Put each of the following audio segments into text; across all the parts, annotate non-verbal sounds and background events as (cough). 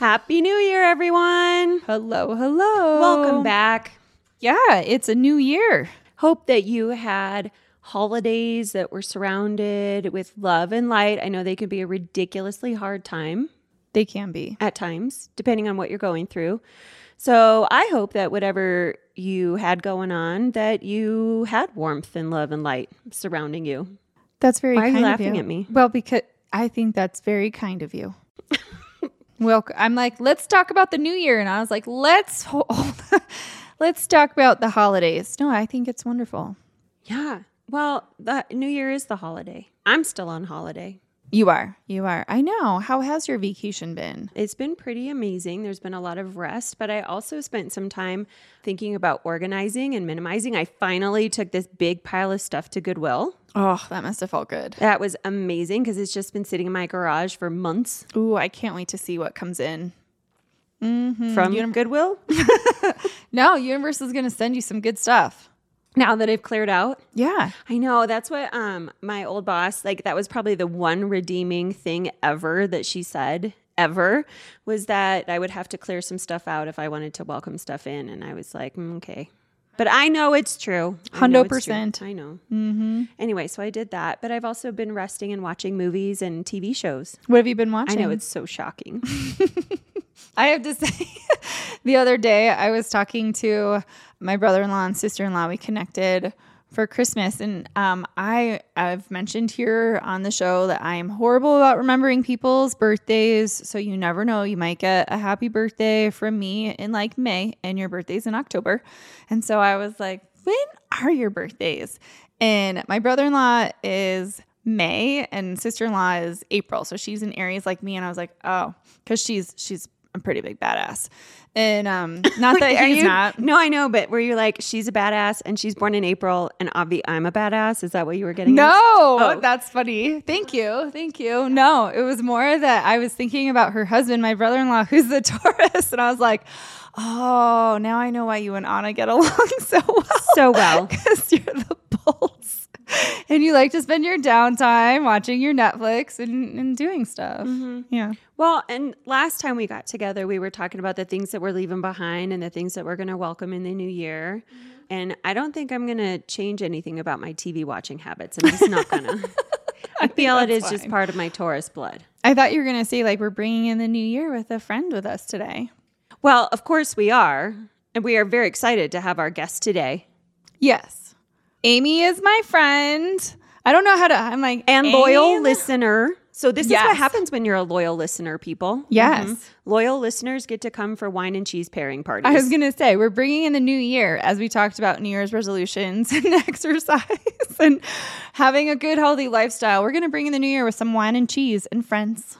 Happy New Year, everyone! Hello, hello. Welcome back. Yeah, it's a new year. Hope that you had holidays that were surrounded with love and light. I know they can be a ridiculously hard time. They can be. at times, depending on what you're going through. So I hope that whatever you had going on, that you had warmth and love and light surrounding you. That's very Why are you kind of laughing at me? Well, because I think that's very kind of you. Well, I'm like, let's talk about the new year. And I was like, let's (laughs) hold, let's talk about the holidays. No, I think it's wonderful. Yeah. Well, the New Year is the holiday. I'm still on holiday. You are. You are. I know. How has your vacation been? It's been pretty amazing. There's been a lot of rest, but I also spent some time thinking about organizing and minimizing. I finally took this big pile of stuff to Goodwill. Oh, that must have felt good. That was amazing because it's just been sitting in my garage for months Ooh, I can't wait to see what comes in. Mm-hmm. from Goodwill. (laughs) No, Universe is going to send you some good stuff. Now that I've cleared out, Yeah. I know that's what um my old boss like that was probably the one redeeming thing ever that she said ever was that I would have to clear some stuff out if I wanted to welcome stuff in and I was like mm, okay. But I know it's true. I know Hundo it's true. percent. I know. Mm-hmm. Anyway, so I did that, but I've also been resting and watching movies and TV shows. What have you been watching? I know it's so shocking. (laughs) I have to (laughs) say, the other day I was talking to my brother in law and sister in law. We connected for Christmas, and um, I I've mentioned here on the show that I am horrible about remembering people's birthdays. So you never know, you might get a happy birthday from me in like May, and your birthday's in October. And so I was like, when are your birthdays? And my brother in law is May and sister-in-law is April. So she's in Aries like me and I was like, "Oh, cuz she's she's a pretty big badass." And um (laughs) not that he's you- not. No, I know, but were you like she's a badass and she's born in April and Avi I'm a badass? Is that what you were getting at? No, Oh. that's funny. Thank you. Thank you. No, it was more that I was thinking about her husband, my brother-in-law, (laughs) who's the Taurus, and I was like, "Oh, now I know why you and Anna get along (laughs) so well." So well. because you're the bulls (laughs) and you like to spend your downtime watching your Netflix and, and doing stuff. Mm-hmm. Yeah. Well, and last time we got together, we were talking about the things that we're leaving behind and the things that we're going to welcome in the new year. And I don't think I'm going to change anything about my TV watching habits. I'm just not going (laughs) to. I feel it is that's just part of my Taurus blood. I thought you were going to say, like, we're bringing in the new year with a friend with us today. Well, of course we are. And we are very excited to have our guest today. Yes. Amy is my friend. I don't know how to, I'm like, And loyal listener. So this is what happens when you're a loyal listener, people. Yes. Mhm. Loyal listeners get to come for wine and cheese pairing parties. I was going to say, we're bringing in the new year as we talked about New Year's resolutions (laughs) and exercise and having a good, healthy lifestyle. We're going to bring in the new year with some wine and cheese and friends.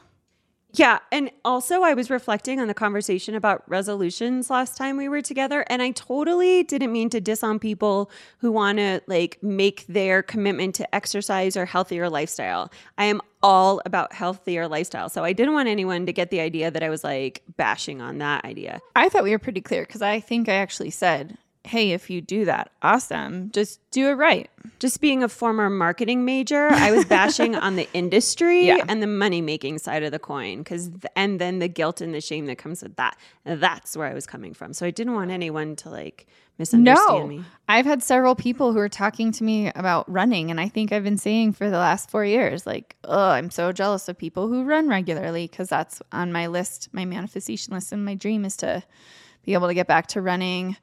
Yeah. And also, I was reflecting on the conversation about resolutions last time we were together. And I totally didn't mean to diss on people who want to like make their commitment to exercise or healthier lifestyle. I am all about healthier lifestyle. So I didn't want anyone to get the idea that I was like bashing on that idea. I thought we were pretty clear because I think I actually said hey, if you do that, awesome. Just do it right. Just being a former marketing major, I was bashing on the (laughs) industry Yeah. and the money making side of the coin cuz and then the guilt and the shame that comes with that. That's where I was coming from. So I didn't want anyone to like misunderstand No, me. I've had several people who are talking to me about running, and I think I've been saying for the last four years, like, oh, I'm so jealous of people who run regularly because that's on my list, my manifestation list, and my dream is to be able to get back to running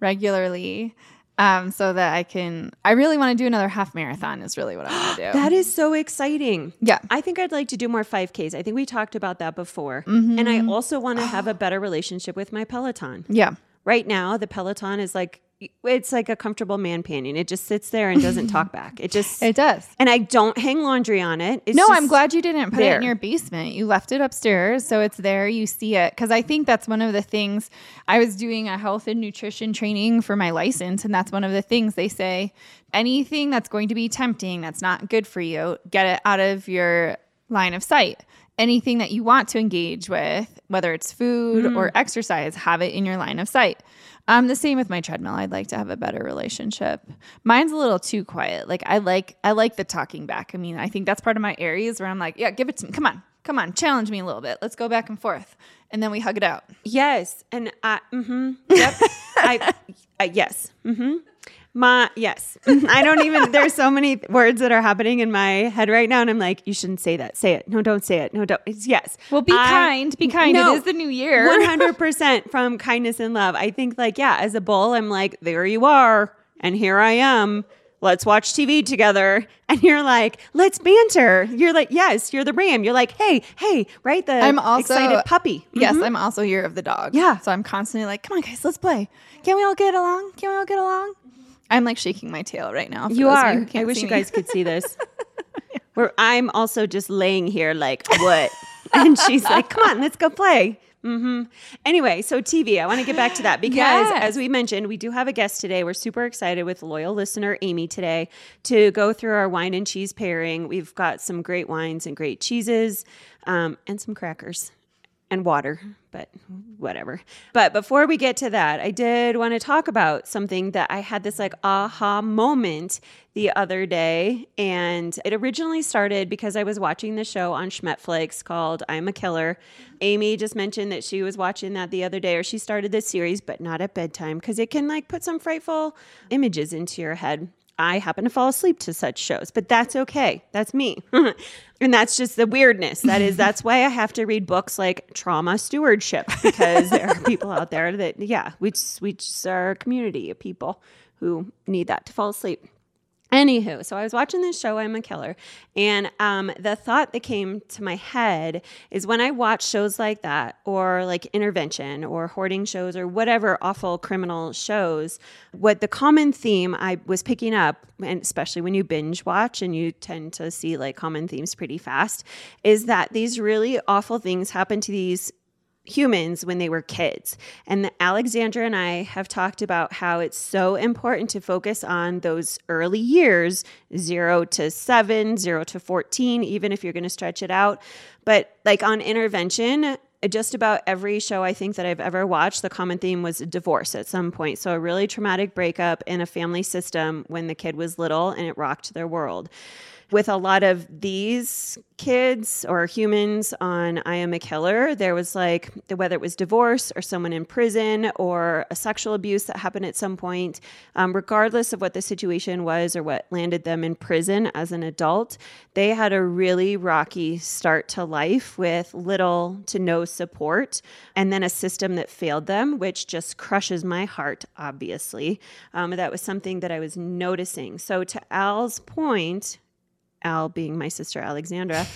regularly, um, so that I can. I really want to do another half marathon. Is really what I want to (gasps) do. That is so exciting. Yeah. I think I'd like to do more 5Ks. I think we talked about that before. And I also want to have a (gasps) better relationship with my Peloton. yeah. Right now, the Peloton is like it's like a comfortable man panion. It just sits there and doesn't talk back. It just (laughs) It does. and I don't hang laundry on it. It's No, I'm glad you didn't put it in your basement. You left it upstairs, so it's there. You see it because I think that's one of the things. I was doing a health and nutrition training for my license, and that's one of the things they say. Anything that's going to be tempting, that's not good for you, get it out of your line of sight. Anything that you want to engage with, whether it's food or mm. exercise, have it in your line of sight. Um, the same with my treadmill. I'd like to have a better relationship. Mine's a little too quiet. Like I like I like the talking back. I mean, I think that's part of my areas where I'm like, yeah, give it to me. Come on, come on, challenge me a little bit. Let's go back and forth, and then we hug it out. Yes, and I, mm-hmm, yep, (laughs) I, I, yes, mm-hmm. My yes, I don't even. There's so many words that are happening in my head right now, and I'm like, you shouldn't say that. Say it. No, don't say it. No, don't. It's yes. Well, be I- kind. Be kind. No. It is the new year. (laughs) One hundred percent from kindness and love. I think like yeah, as a bull, I'm like, there you are, and here I am. Let's watch TV together. (laughs) And you're like, let's banter. You're like, yes, you're the ram. You're like, hey, hey, right? The I'm also excited puppy. Yes, Mhm. I'm also year of the dog. Yeah. So I'm constantly like, come on, guys, let's play. Can we all get along? Can we all get along? I'm like shaking my tail right now. You are. I wish you me. guys could see this. (laughs) Where I'm also just laying here like, what? (laughs) and she's like, come on, let's go play. Mm-hmm. Anyway, so TV, I want to get back to that because, Yes. as we mentioned, we do have a guest today. We're super excited with loyal listener Amy today to go through our wine and cheese pairing. We've got some great wines and great cheeses um, and some crackers and water, but whatever. But before we get to that, I did want to talk about something that I had this like aha moment the other day. And it originally started because I was watching the show on Schmetflix called I'm a Killer. Amy just mentioned that she was watching that the other day, or she started this series, but not at bedtime because it can like put some frightful images into your head. I happen to fall asleep to such shows, but that's okay. That's me. (laughs) and that's just the weirdness. That is, that's why I have to read books like Trauma Stewardship because there are people out there that, yeah, we just, we just are a community of people who need that to fall asleep. Anywho, so I was watching this show, I'm a Killer, and um, the thought that came to my head is when I watch shows like that, or like intervention, or hoarding shows, or whatever awful criminal shows, what the common theme I was picking up, and especially when you binge watch and you tend to see like common themes pretty fast, is that these really awful things happen to these humans when they were kids. And Alexandra and I have talked about how it's so important to focus on those early years, zero to seven, zero to 14, even if you're going to stretch it out. But like on intervention, uh, just about every show I think that I've ever watched, the common theme was divorce at some point. So a really traumatic breakup in a family system when the kid was little and it rocked their world with a lot of these kids or humans on I Am a Killer, there was like whether it was divorce or someone in prison or a sexual abuse that happened at some point, um, regardless of what the situation was or what landed them in prison as an adult, they had a really rocky start to life with little to no support and then a system that failed them, which just crushes my heart, obviously. Um, that was something that I was noticing. So, to Al's point, Al being my sister Alexandra,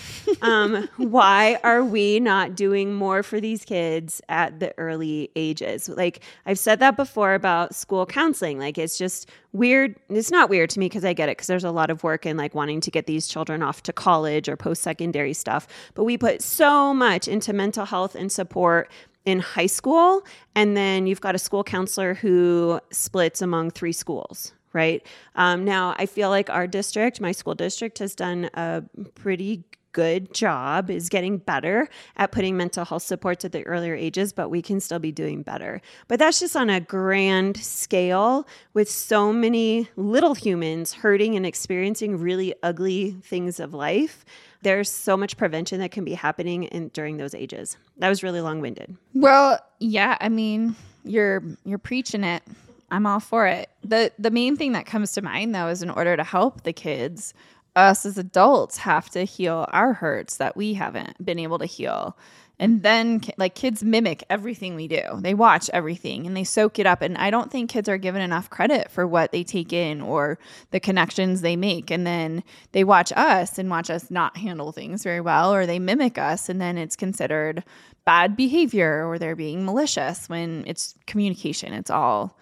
um, why are we not doing more for these kids at the early ages? Like I've said that before about school counseling. Like it's just weird. It's not weird to me because I get it because there's a lot of work in like wanting to get these children off to college or post secondary stuff. But we put so much into mental health and support in high school and then you've got a school counselor who splits among three schools right um, now i feel like our district my school district has done a pretty good job, is getting better at putting mental health supports at the earlier ages, but we can still be doing better. But that's just on a grand scale with so many little humans hurting and experiencing really ugly things of life. There's so much prevention that can be happening in, during those ages. That was really long winded. Well, yeah, I mean, you're you're preaching it. I'm all for it. The the main thing that comes to mind though is in order to help the kids, us as adults have to heal our hurts that we haven't been able to heal. And then like kids mimic everything we do. They watch everything and they soak it up and I don't think kids are given enough credit for what they take in or the connections they make and then they watch us and watch us not handle things very well or they mimic us and then it's considered bad behavior or they're being malicious when it's communication. It's all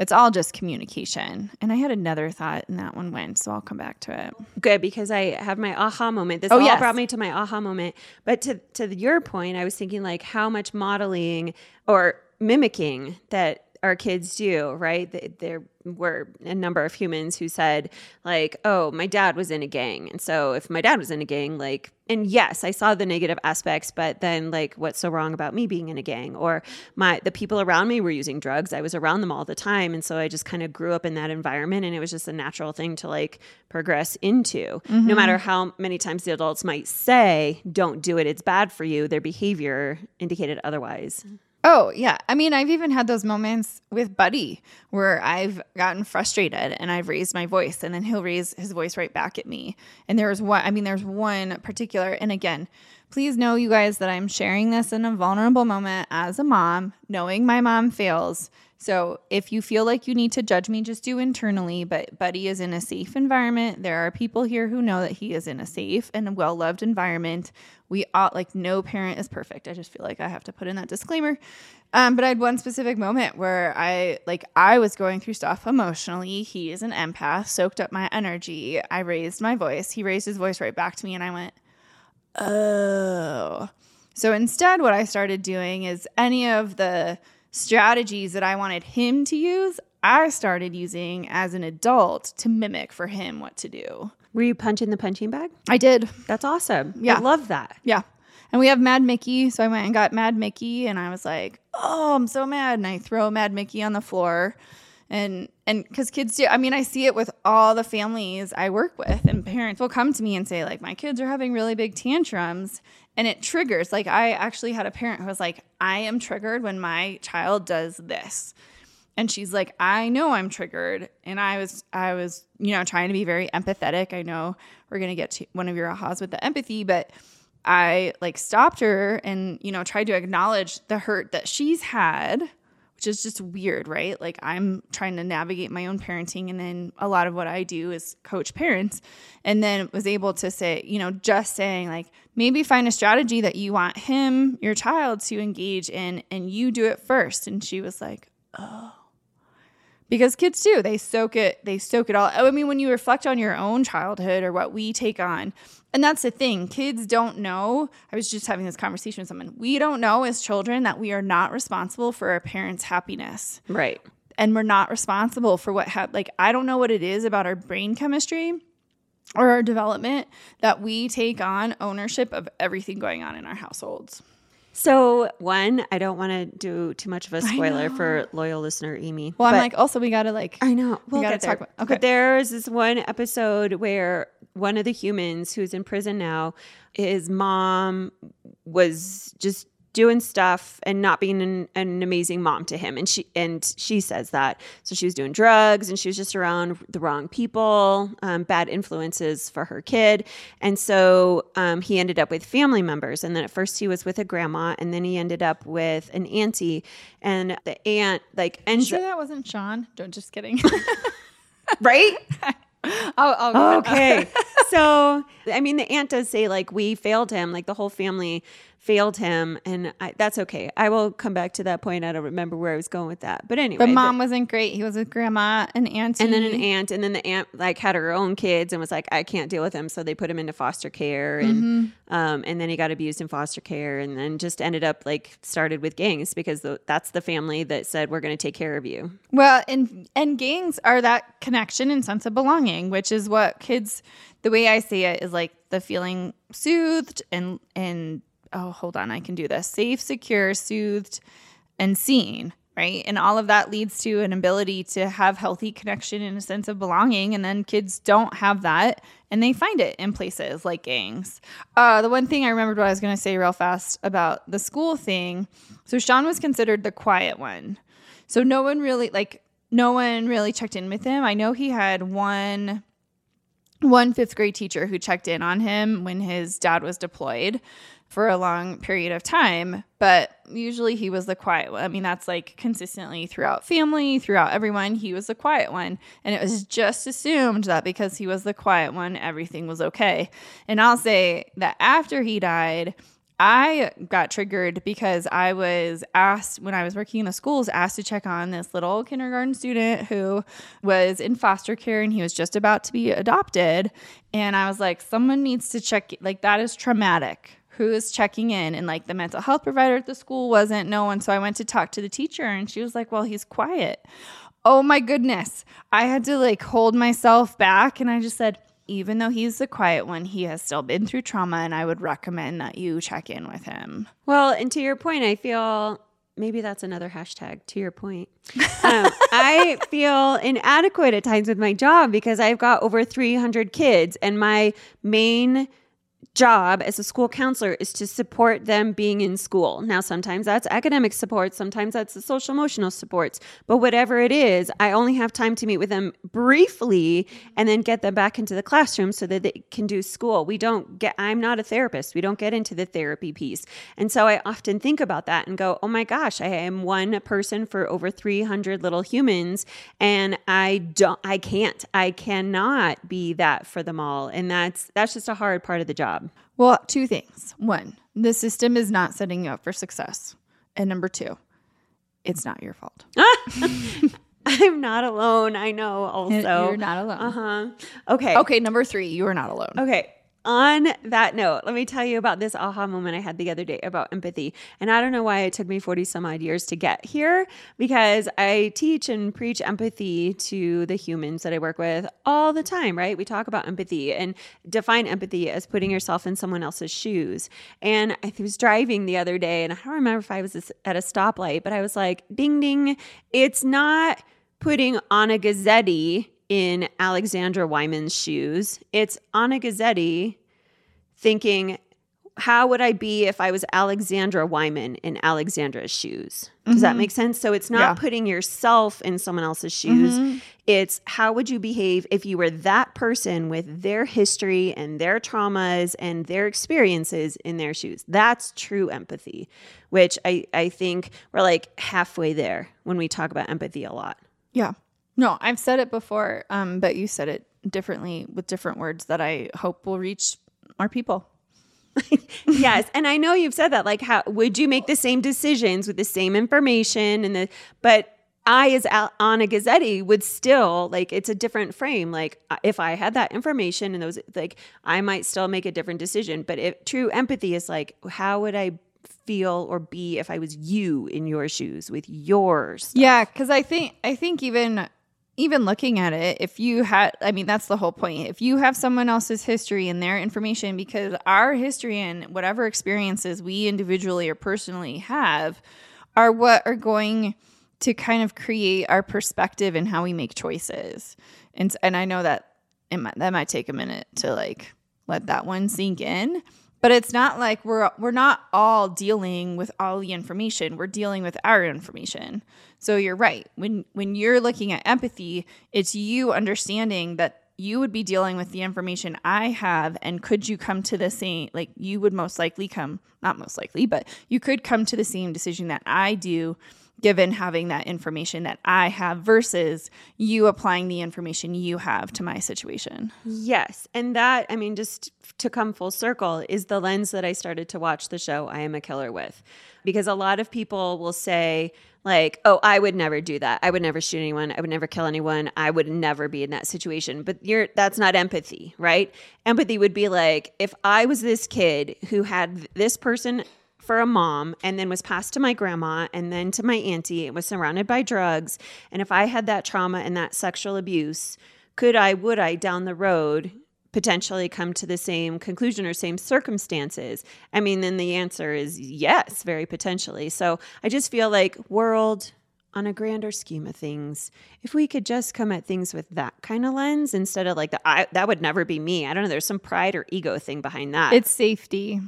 it's all just communication. And I had another thought and that one went, so I'll come back to it. Good because I have my aha moment. This Oh, all yes. brought me to my aha moment. But to to your point, I was thinking like how much modeling or mimicking that our kids do, right? There were a number of humans who said, like, oh, my dad was in a gang. And so if my dad was in a gang, like, and yes, I saw the negative aspects, but then like, what's so wrong about me being in a gang? Or my the people around me were using drugs. I was around them all the time. And so I just kind of grew up in that environment and it was just a natural thing to like progress into. No mm-hmm. matter how many times the adults might say, don't do it, it's bad for you, their behavior indicated otherwise. Oh, yeah. I mean, I've even had those moments with Buddy where I've gotten frustrated and I've raised my voice and then he'll raise his voice right back at me. And there's one, I mean, there's one particular, and again, please know, you guys, that I'm sharing this in a vulnerable moment as a mom, knowing my mom fails. So if you feel like you need to judge me, just do internally. But Buddy is in a safe environment. There are people here who know that he is in a safe and well loved environment. We ought, like no parent is perfect. I just feel like I have to put in that disclaimer. Um, but I had one specific moment where I like I was going through stuff emotionally. He is an empath, soaked up my energy. I raised my voice. He raised his voice right back to me, and I went, oh. So instead, what I started doing is any of the strategies that I wanted him to use, I started using as an adult to mimic for him what to do. Were you punching the punching bag? I did. That's awesome. Yeah. I love that. Yeah. And we have Mad Mickey. So I went and got Mad Mickey and I was like, oh, I'm so mad. And I throw Mad Mickey on the floor. And and because kids do, I mean, I see it with all the families I work with, and parents will come to me and say, like, my kids are having really big tantrums, and it triggers. Like, I actually had a parent who was like, I am triggered when my child does this and she's like i know i'm triggered and i was i was you know trying to be very empathetic i know we're going to get to one of your ahas with the empathy but i like stopped her and you know tried to acknowledge the hurt that she's had which is just weird right? Like i'm trying to navigate my own parenting and then a lot of what i do is coach parents. And then was able to say you know just saying like maybe find a strategy that you want him your child to engage in and you do it first. And she was like oh. Because kids do they soak it they soak it all. Oh, I mean when you reflect on your own childhood or what we take on and that's the thing kids don't know. I was just having this conversation with someone. We don't know as children that we are not responsible for our parents happiness. Right. and we're not responsible for what happened like i don't know what it is about our brain chemistry or our development that we take on ownership of everything going on in our households So, one, I don't want to do too much of a spoiler for loyal listener Amy. well i'm like also we gotta like I know. We'll gotta get talk there. about- okay. But there's this one episode where one of the humans who's in prison now, his mom was just doing stuff and not being an, an amazing mom to him. And she and she says that. So she was doing drugs and she was just around the wrong people um, bad influences for her kid. And so um, he ended up with family members. And then at first he was with a grandma and then he ended up with an auntie. And the aunt like ends sure that wasn't sean? Don't just kidding. (laughs) (laughs) Right? Oh, oh okay. (laughs) so, I mean, the aunt does say, like, we failed him. Like, the whole family failed him, and I, that's okay. I will come back to that point. I don't remember where I was going with that, but anyway, But the- mom wasn't great. He was with grandma and auntie. and then an aunt, and then the aunt like had her own kids and was like, I can't deal with him, so they put him into foster care, and Mm-hmm. um, and then he got abused in foster care, and then just ended up like started with gangs because the, that's the family that said we're going to take care of you. Well, and and gangs are that connection and sense of belonging, which is what kids. The way I see it is like the feeling soothed and and oh, hold on, I can do this. Safe, secure, soothed, and seen. Right, and all of that leads to an ability to have healthy connection and a sense of belonging. And then kids don't have that, and they find it in places like gangs. Uh, the one thing I remembered what I was going to say real fast about the school thing. So Sean was considered the quiet one. So no one really like no one really checked in with him. I know he had one one fifth grade teacher who checked in on him when his dad was deployed for a long period of time, but usually he was the quiet one. I mean, that's like consistently throughout family, throughout everyone, he was the quiet one. And it was just assumed that because he was the quiet one, everything was okay. And I'll say that after he died, I got triggered because I was asked when I was working in the schools, asked to check on this little kindergarten student who was in foster care and he was just about to be adopted. And I was like, someone needs to check, like, that is traumatic. Who is checking in? And like the mental health provider at the school wasn't, no one. So I went to talk to the teacher and she was like, well, he's quiet. Oh my goodness. I had to like hold myself back and I just said, even though he's the quiet one, he has still been through trauma, and I would recommend that you check in with him. Well, and to your point, I feel maybe that's another hashtag. To your point, (laughs) um, I feel inadequate at times with my job because I've got over 300 kids, and my main job as a school counselor is to support them being in school. Now, sometimes that's academic support, sometimes that's the social emotional supports, but whatever it is, I only have time to meet with them briefly and then get them back into the classroom so that they can do school. We don't get, I'm not a therapist, we don't get into the therapy piece. And so I often think about that and go, oh my gosh, I am one person for over 300 little humans and I don't, I can't, I cannot be that for them all. And that's, that's just a hard part of the job. Well, two things. One, the system is not setting you up for success. And number two, it's not your fault. (laughs) I'm not alone. I know also. You're not alone. Uh huh. Okay. Okay, number three, you are not alone. Okay. On that note, let me tell you about this aha moment I had the other day about empathy. And I don't know why it took me 40 some odd years to get here because I teach and preach empathy to the humans that I work with all the time, right? We talk about empathy and define empathy as putting yourself in someone else's shoes. And I was driving the other day and I don't remember if I was at a stoplight, but I was like, ding, ding, it's not putting on a Gazzetti in Alexandra Wyman's shoes. It's Anna Gazzetti thinking, how would I be if I was Alexandra Wyman in Alexandra's shoes? Does that mm-hmm. make sense? So it's not Yeah. putting yourself in someone else's shoes. Mm-hmm. It's how would you behave if you were that person with their history and their traumas and their experiences in their shoes? That's true empathy, which I, I think we're like halfway there when we talk about empathy a lot. Yeah. No, I've said it before, um, but you said it differently with different words that I hope will reach our people. (laughs) yes, and I know you've said that. Like, how would you make the same decisions with the same information and the? But I, as Al- Anna Gazzetti, would still like it's a different frame. Like, uh, if I had that information and those, like, I might still make a different decision. But if true empathy is like, how would I feel or be if I was you in your shoes with yours? Yeah, because I think I think even even looking at it, if you had, I mean, that's the whole point. If you have someone else's history and their information, because our history and whatever experiences we individually or personally have are what are going to kind of create our perspective and how we make choices. And and I know that it might, that might take a minute to like let that one sink in. But it's not like we're we're not all dealing with all the information. We're dealing with our information. So you're right. When when you're looking at empathy, it's you understanding that you would be dealing with the information I have and could you come to the same like you would most likely come not most likely, but you could come to the same decision that I do given having that information that I have versus you applying the information you have to my situation. Yes. And that, I mean, just to come full circle, is the lens that I started to watch the show I Am a Killer with. Because a lot of people will say, like, oh, I would never do that. I would never shoot anyone. I would never kill anyone. I would never be in that situation. But you're that's not empathy, right? Empathy would be like if I was this kid who had this person for a mom and then was passed to my grandma and then to my auntie and was surrounded by drugs. And if I had that trauma and that sexual abuse, could I, would I down the road potentially come to the same conclusion or same circumstances? I mean, then the answer is yes, very potentially. So I just feel like world on a grander scheme of things, if we could just come at things with that kind of lens instead of like the, I, that would never be me. I don't know. There's some pride or ego thing behind that. It's safety.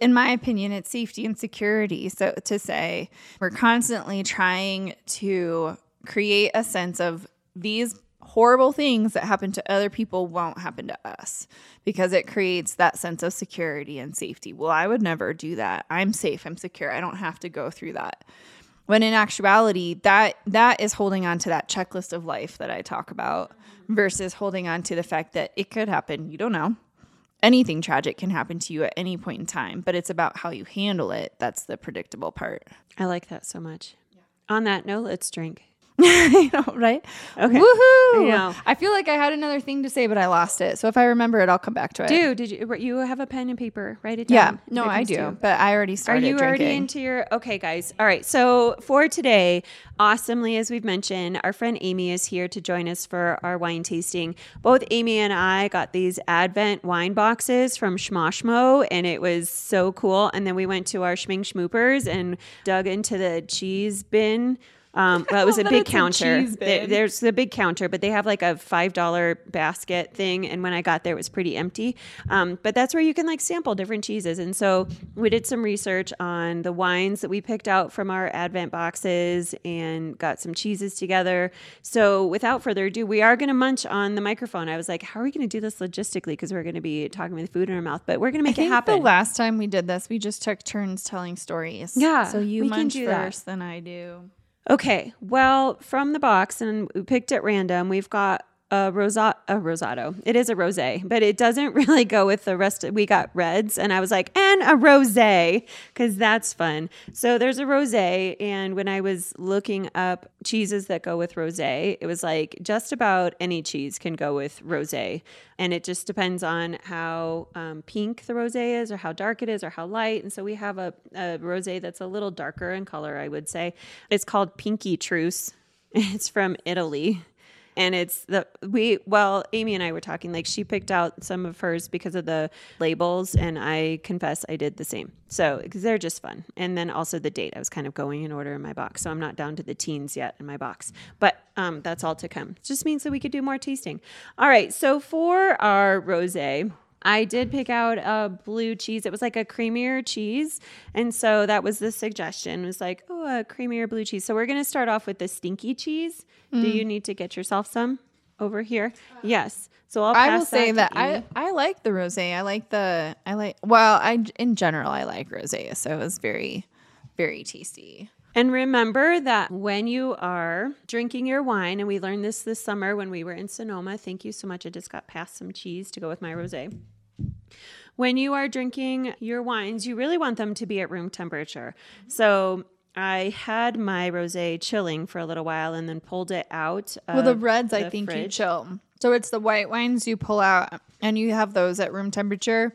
In my opinion, it's safety and security. So to say we're constantly trying to create a sense of these horrible things that happen to other people won't happen to us because it creates that sense of security and safety. Well, I would never do that. I'm safe, I'm secure. I don't have to go through that. When in actuality, that that is holding on to that checklist of life that I talk about versus holding on to the fact that it could happen. You don't know. Anything tragic can happen to you at any point in time, but it's about how you handle it. That's the predictable part. I like that so much. On that note, let's drink. (laughs) you know, right? Okay. Woohoo! I know. I feel like I had another thing to say, but I lost it. So if I remember it, I'll come back to it. Do did you you have a pen and paper? Write it down. if no, I do, but I already started. Are you already into your okay, guys? All right. So for today, awesomely as we've mentioned, our friend Amy is here to join us for our wine tasting. Both Amy and I got these Advent wine boxes from Schmoshmo, and it was so cool. And then we went to our Schming Schmoopers and dug into the cheese bin. Um, well, it was a (laughs) big it's a counter. There- there's the big counter, but they have like a five dollar basket thing. And when I got there, it was pretty empty. Um, but that's where you can like sample different cheeses. And so we did some research on the wines that we picked out from our Advent boxes and got some cheeses together. So without further ado, we are going to munch on the microphone. I was like, how are we going to do this logistically? Because we're going to be talking with food in our mouth, but we're going to I make it happen. the last time we did this, we just took turns telling stories. Yeah, So you munch do that. first, then I do. Okay, well, from the box, and we picked at random, we've got a rosa a rosado. It is a rosé, but it doesn't (laughs) really go with the rest. We got reds, and I was like, and a rosé because that's fun. So there's a rosé, and when I was looking up cheeses that go with rosé, it was like just about any cheese can go with rosé, and it just depends on how um, pink the rosé is, or how dark it is, or how light. And so we have a, a rosé that's a little darker in color, I would say. It's called Pinky Truce. (laughs) It's from Italy and it's the we well amy and i were talking like she picked out some of hers because of the labels and i confess i did the same. So because they're just fun. And then also the date i was kind of going in order in my box. So i'm not down to the teens yet in my box. But um, that's all to come. It just means that we could do more tasting. All right. So for our rose I did pick out a blue cheese. It was like a creamier cheese. And so that was the suggestion. It was like, oh, a creamier blue cheese. So we're going to start off with the stinky cheese. Do mm. you need to get yourself some over here? Yes. So I'll I will say that to Amy. I I like the rosé. I like the I like well, I in general I like rosé, so it was very very tasty. And remember that when you are drinking your wine, and we learned this this summer when we were in Sonoma. Thank you so much. I just got past some cheese to go with my rosé. When you are drinking your wines, you really want them to be at room temperature. So I had my rosé chilling for a little while and then pulled it out. Well, the reds I the think you chill. So it's the white wines you pull out and you have those at room temperature.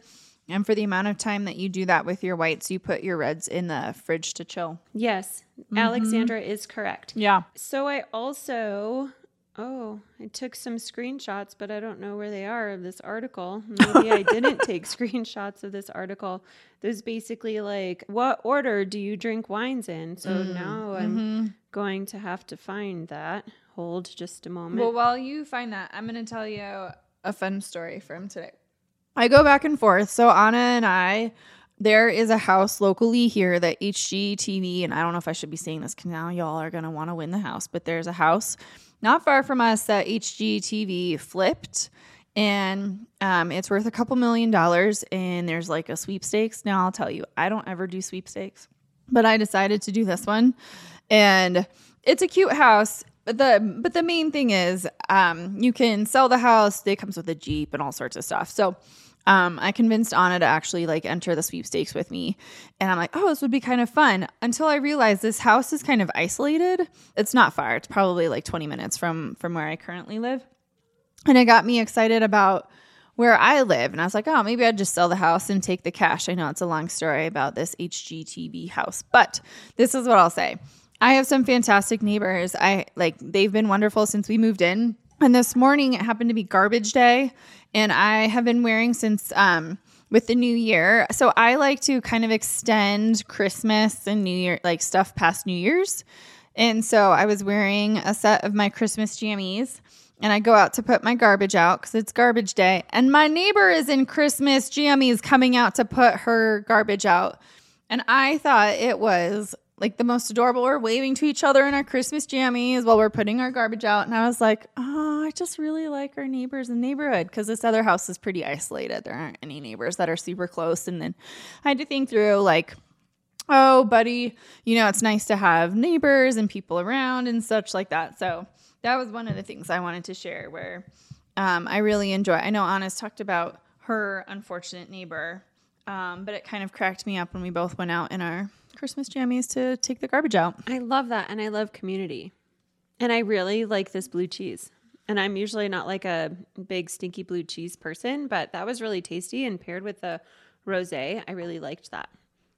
And for the amount of time that you do that with your whites, you put your reds in the fridge to chill. Yes, mm-hmm. Alexandra is correct. Yeah. So I also oh, I took some screenshots, but I don't know where they are of this article. Maybe I (laughs) didn't take screenshots of this article. There's basically like what order do you drink wines in? So mm, now I'm mm-hmm. going to have to find that. Hold just a moment. Well, while you find that, I'm going to tell you a fun story from today. I go back and forth. So Anna and I, there is a house locally here that HGTV, and I don't know if I should be saying this because now y'all are going to want to win the house, but there's a house not far from us that HGTV flipped. And um, it's worth a couple million dollars, and there's like a sweepstakes. Now, I'll tell you, I don't ever do sweepstakes, but I decided to do this one. and it's a cute house. But the but the main thing is, um, you can sell the house. It comes with a jeep and all sorts of stuff. So um, I convinced Anna to actually like enter the sweepstakes with me. And I'm like, oh, this would be kind of fun. Until I realized this house is kind of isolated. It's not far. It's probably like 20 minutes from from where I currently live. And it got me excited about where I live. And I was like, oh, maybe I'd just sell the house and take the cash. I know it's a long story about this HGTV house, but this is what I'll say. I have some fantastic neighbors. I like they've been wonderful since we moved in. And this morning it happened to be garbage day and I have been wearing since um with the new year. So I like to kind of extend Christmas and New Year like stuff past New Year's. And so I was wearing a set of my Christmas jammies and I go out to put my garbage out because it's garbage day. And my neighbor is in Christmas jammies coming out to put her garbage out. And I thought it was like the most adorable. We're waving to each other in our Christmas jammies while we're putting our garbage out. And I was like, oh, I just really like our neighbors the neighborhood because this other house is pretty isolated. There aren't any neighbors that are super close. And then I had to think through like, oh, buddy, you know, it's nice to have neighbors and people around and such like that. So that was one of the things I wanted to share where um, I really enjoy. I know Anna's talked about her unfortunate neighbor, um, but it kind of cracked me up when we both went out in our Christmas jammies to take the garbage out. I love that. And I love community. And I really like this blue cheese. And I'm usually not like a big stinky blue cheese person, but that was really tasty and paired with the rose, I really liked that.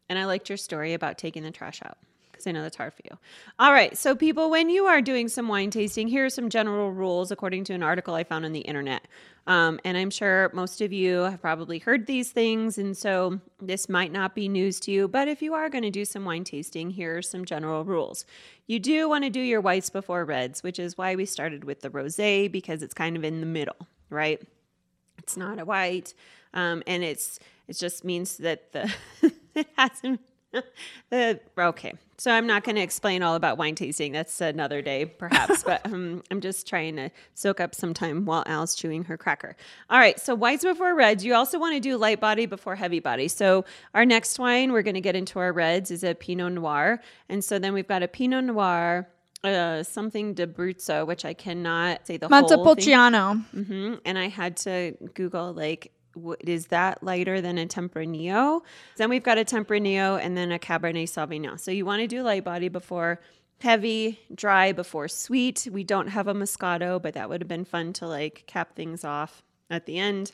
And I liked your story about taking the trash out because I know that's hard for you. All right. So, people, when you are doing some wine tasting, here are some general rules according to an article I found on the internet. Um, and I'm sure most of you have probably heard these things. And so, this might not be news to you. But if you are going to do some wine tasting, here are some general rules. You do want to do your whites before reds, which is why we started with the rose because it's kind of in the middle, right? It's not a white. Um, and it's it just means that the (laughs) it hasn't the (laughs) okay so i'm not going to explain all about wine tasting that's another day perhaps but (laughs) um, i'm just trying to soak up some time while al's chewing her cracker all right so whites before reds you also want to do light body before heavy body so our next wine we're going to get into our reds is a pinot noir and so then we've got a pinot noir uh, something d'Abruzzo, which I cannot say the Montepulciano. whole thing. Mm-hmm. And I had to Google like is that lighter than a Tempranillo? Then we've got a Tempranillo and then a Cabernet Sauvignon. So you want to do light body before heavy, dry before sweet. We don't have a Moscato, but that would have been fun to like cap things off at the end.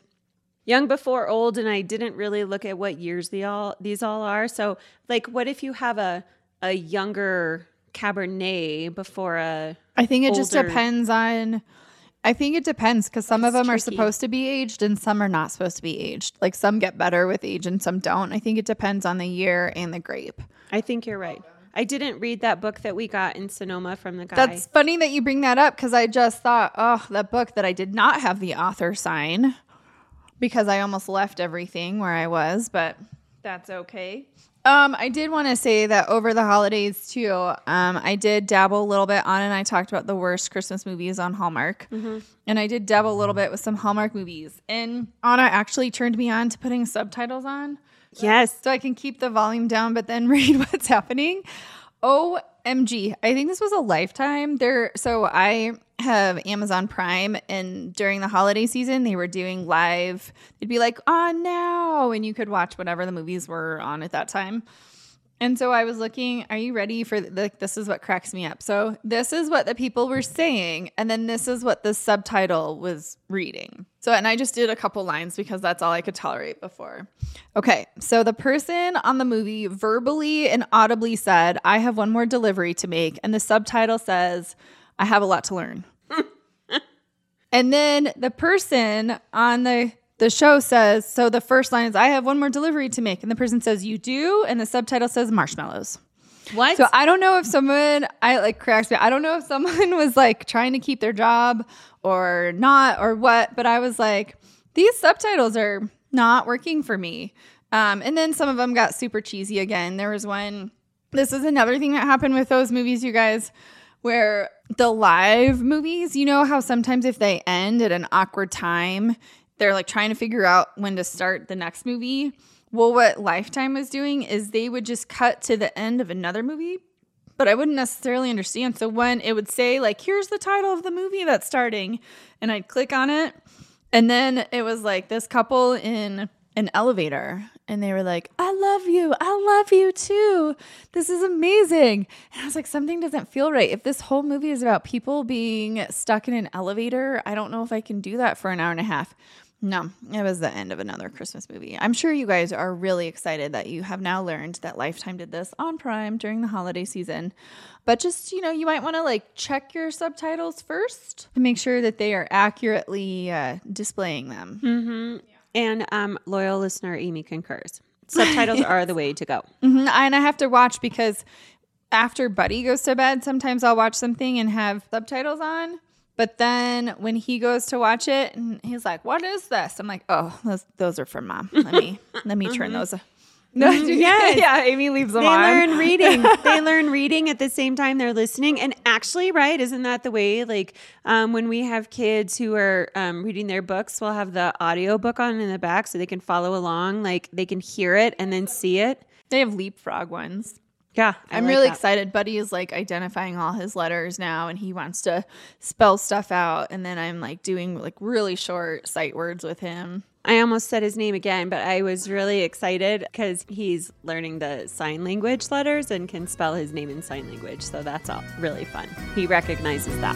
Young before old, and I didn't really look at what years the all these all are. So, like, what if you have a a younger Cabernet before a? I think it older... just depends on I think it depends because some of them tricky. are supposed to be aged and some are not supposed to be aged. Like some get better with age and some don't. I think it depends on the year and the grape. I think you're right. I didn't read that book that we got in Sonoma from the guy. That's funny that you bring that up because I just thought, oh, that book that I did not have the author sign because I almost left everything where I was, but that's okay. Um, I did want to say that over the holidays too, um, I did dabble a little bit on, and I talked about the worst Christmas movies on Hallmark, mm-hmm. and I did dabble a little bit with some Hallmark movies. And Anna actually turned me on to putting subtitles on. Yes, so I can keep the volume down, but then (laughs) read what's happening. OMG, I think this was a lifetime. There, so I have Amazon Prime, and during the holiday season, they were doing live. They'd be like, on now, and you could watch whatever the movies were on at that time. And so I was looking, are you ready for the, this is what cracks me up. So this is what the people were saying and then this is what the subtitle was reading. So and I just did a couple lines because that's all I could tolerate before. Okay. So the person on the movie verbally and audibly said, "I have one more delivery to make." And the subtitle says, "I have a lot to learn." (laughs) and then the person on the the show says, so the first line is, I have one more delivery to make. And the person says, You do. And the subtitle says, Marshmallows. What? So I don't know if someone, I like cracks me. I don't know if someone (laughs) was like trying to keep their job or not or what, but I was like, these subtitles are not working for me. Um, and then some of them got super cheesy again. There was one, this is another thing that happened with those movies, you guys, where the live movies, you know how sometimes if they end at an awkward time, they're like trying to figure out when to start the next movie. Well, what Lifetime was doing is they would just cut to the end of another movie, but I wouldn't necessarily understand. So when it would say like, "Here's the title of the movie that's starting," and I'd click on it, and then it was like this couple in an elevator, and they were like, "I love you, I love you too. This is amazing." And I was like, something doesn't feel right. If this whole movie is about people being stuck in an elevator, I don't know if I can do that for an hour and a half. No, it was the end of another Christmas movie. I'm sure you guys are really excited that you have now learned that Lifetime did this on Prime during the holiday season. But just, you know, you might want to like check your subtitles first to make sure that they are accurately uh, displaying them. And um, loyal listener Amy concurs. Subtitles (laughs) are the way to go. Mhm, And I have to watch because after Buddy goes to bed, sometimes I'll watch something and have subtitles on. But then when he goes to watch it, and he's like, "What is this?" I'm like, "Oh, those those are from mom. Let me (laughs) let me turn those." (laughs) No, (laughs) yes. yeah. Amy leaves them They on. learn reading. they learn reading at the same time they're listening. And actually, right, isn't that the way? Like um, when we have kids who are um, reading their books, we'll have the audio book on in the back so they can follow along. Like they can hear it and then see it. They have leapfrog ones. Yeah, I I'm like really that. excited. Buddy is like identifying all his letters now and he wants to spell stuff out. And then I'm like doing like really short sight words with him. I almost said his name again, but I was really excited because he's learning the sign language letters and can spell his name in sign language. So that's all really fun. He recognizes that.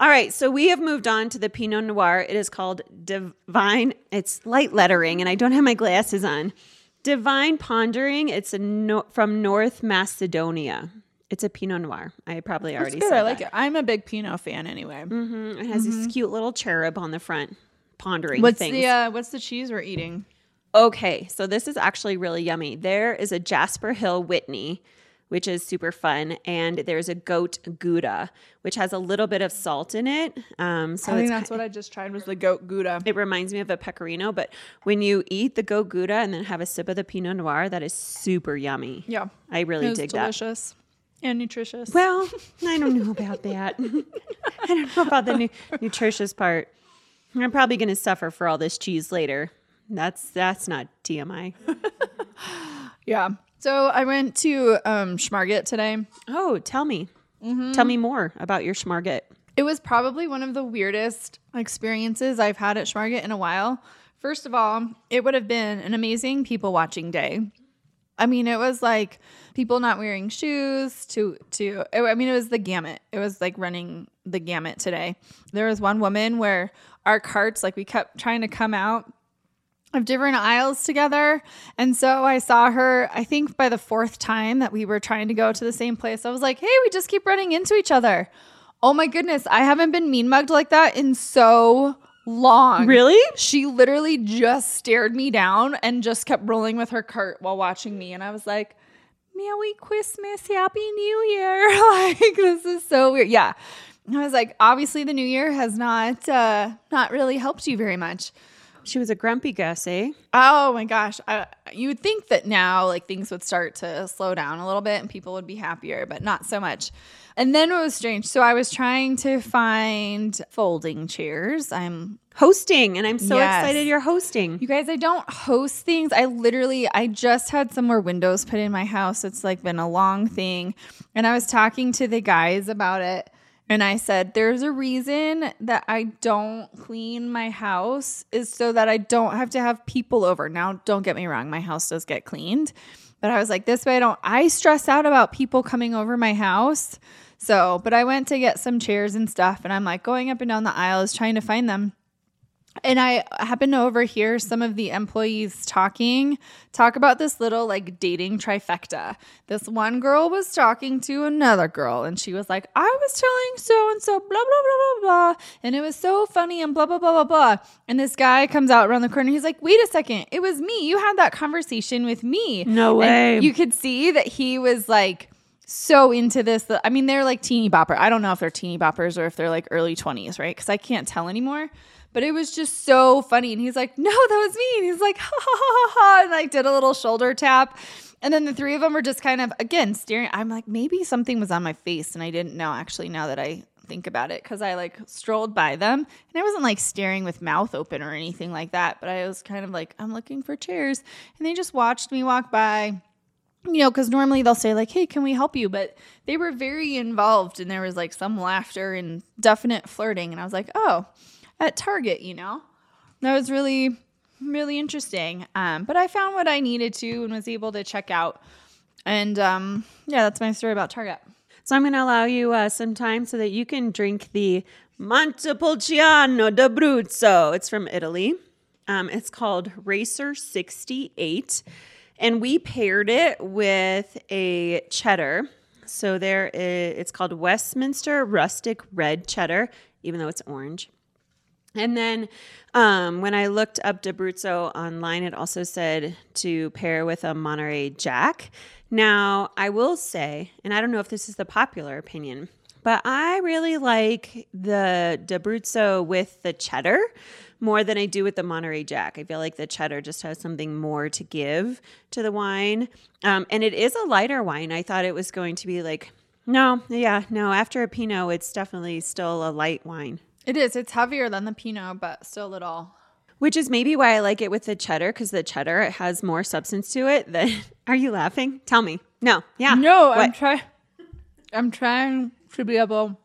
All right, so we have moved on to the Pinot Noir. It is called Divine. It's light lettering, and I don't have my glasses on. Divine Pondering. It's a no, from North Macedonia. It's a Pinot Noir. I probably It's already good. said I like that. it. I'm a big Pinot fan anyway. Mhm. It has this cute little cherub on the front, pondering What's things. the uh, what's the cheese we're eating? Okay, so this is actually really yummy. There is a Jasper Hill Whitney, which is super fun, and there's a goat Gouda, which has a little bit of salt in it. Um, so I think that's what I just tried was the goat gouda. it reminds me of a pecorino, but when you eat the goat Gouda and then have a sip of the Pinot Noir, that is super yummy. Yeah, I really it was dig delicious and nutritious. Well, I don't know (laughs) about that. (laughs) I don't know about the nu- nutritious part. I'm probably going to suffer for all this cheese later. That's that's not TMI. (laughs) yeah. So I went to um, Schmarget today. Oh, tell me. Mm-hmm. Tell me more about your schmarget. It was probably one of the weirdest experiences I've had at Schmarget in a while. First of all, it would have been an amazing people watching day. I mean, it was like people not wearing shoes to to I mean, it was the gamut. It was like running the gamut today. There was one woman where our carts like we kept trying to come out of different aisles together. And so I saw her, I think by the fourth time that we were trying to go to the same place, I was like, hey, we just keep running into each other. Oh my goodness, I haven't been mean mugged like that in so long. Really? She literally just stared me down and just kept rolling with her cart while watching me. And I was like, Merry Christmas, Happy New Year. (laughs) like, this is so weird. Yeah. I was like, obviously the new year has not uh not really helped you very much. She was a grumpy Gus, eh? Oh my gosh. I, you would think that now like things would start to slow down a little bit and people would be happier, but not so much. And then it was strange. So I was trying to find folding chairs. I'm Hosting, and I'm so Yes. excited you're hosting. you guys, I don't host things. I literally, I just had some more windows put in my house. It's like been a long thing. And I was talking to the guys about it. And I said, There's a reason that I don't clean my house, is so that I don't have to have people over. Now, don't get me wrong, my house does get cleaned. But I was like, This way I don't, I stress out about people coming over my house. So, but I went to get some chairs and stuff, and I'm like going up and down the aisles trying to find them. And I happened to overhear some of the employees talking, talk about this little like dating trifecta. This one girl was talking to another girl, and she was like, I was telling so and so, blah, blah, blah, blah, blah. And it was so funny, and blah, blah, blah, blah, blah. And this guy comes out around the corner. He's like, Wait a second. It was me. You had that conversation with me. No And way. you could see that he was like, so into this. that- I mean, they're like teeny bopper. I don't know if they're teeny boppers or if they're like early 20s, right? Because I can't tell anymore. But it was just so funny. And he's like, no, that was me. And he's like, (laughs) ha ha ha ha. And like did a little shoulder tap. And then the three of them were just kind of, again, staring. I'm like, maybe something was on my face and I didn't know actually now that I think about it because I like strolled by them and I wasn't like staring with mouth open or anything like that. But I was kind of like, I'm looking for chairs. And they just watched me walk by you know, because normally they'll say, like, hey, can we help you? But they were very involved and there was like some laughter and definite flirting. And I was like, oh, at Target, you know? That was really, really interesting. Um, but I found what I needed to and was able to check out. And um, yeah, that's my story about Target. So I'm going to allow you uh, some time so that you can drink the Montepulciano d'Abruzzo. It's from Italy. Um, it's called Racer 68. And we paired it with a cheddar. So there is, it's called Westminster Rustic Red Cheddar, even though it's orange. And then um, when I looked up D'Abruzzo online, it also said to pair with a Monterey Jack. Now, I will say, and I don't know if this is the popular opinion, but I really like the D'Abruzzo with the cheddar more than I do with the Monterey Jack. I feel like the cheddar just has something more to give to the wine. Um, and it is a lighter wine. I thought it was going to be like, no, yeah, no, after a Pinot, it's definitely still a light wine. It is. It's heavier than the Pinot, but still a little. Which is maybe why I like it with the cheddar because the cheddar it has more substance to it. Than (laughs) are you laughing? Tell me. No. Yeah. No, I'm What? trying. I'm trying to be able.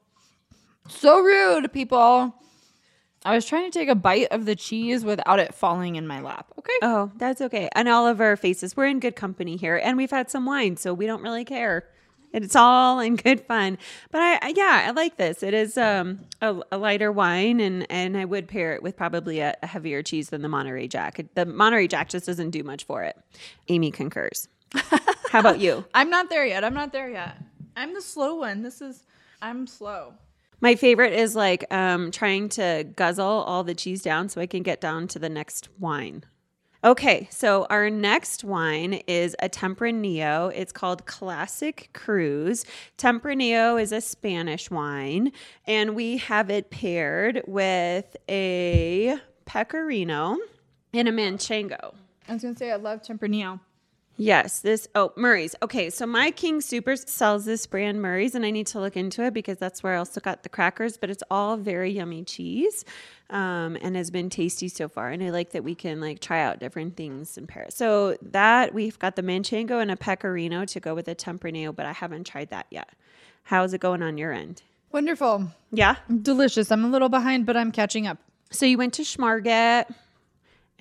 So rude, people. I was trying to take a bite of the cheese without it falling in my lap. Okay. Oh, that's okay. And all of our faces, we're in good company here, and we've had some wine, so we don't really care. It's all in good fun. But I, I yeah, I like this. It is um a, a lighter wine, and and I would pair it with probably a, a heavier cheese than the Monterey Jack. The Monterey Jack just doesn't do much for it. Amy concurs. How about you? (laughs) I'm not there yet. I'm not there yet. I'm the slow one. This is. I'm slow. My favorite is like um, trying to guzzle all the cheese down so I can get down to the next wine. Okay, so our next wine is a Tempranillo. It's called Classic Cruise. Tempranillo is a Spanish wine, and we have it paired with a Pecorino and a Manchego. I was gonna say I love Tempranillo. Yes, this oh Murray's. Okay, so my King Sooper sells this brand Murray's, and I need to look into it because that's where I also got the crackers. But it's all very yummy cheese, um, and has been tasty so far. And I like that we can like try out different things in Paris. So that we've got the Manchego and a Pecorino to go with the Tempranillo, but I haven't tried that yet. How's it going on your end? Wonderful. Yeah. Delicious. I'm a little behind, but I'm catching up. So you went to Schmarget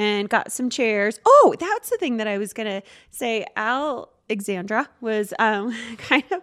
and got some chairs. Oh, that's the thing that I was gonna say. Alexandra was um, (laughs) kind of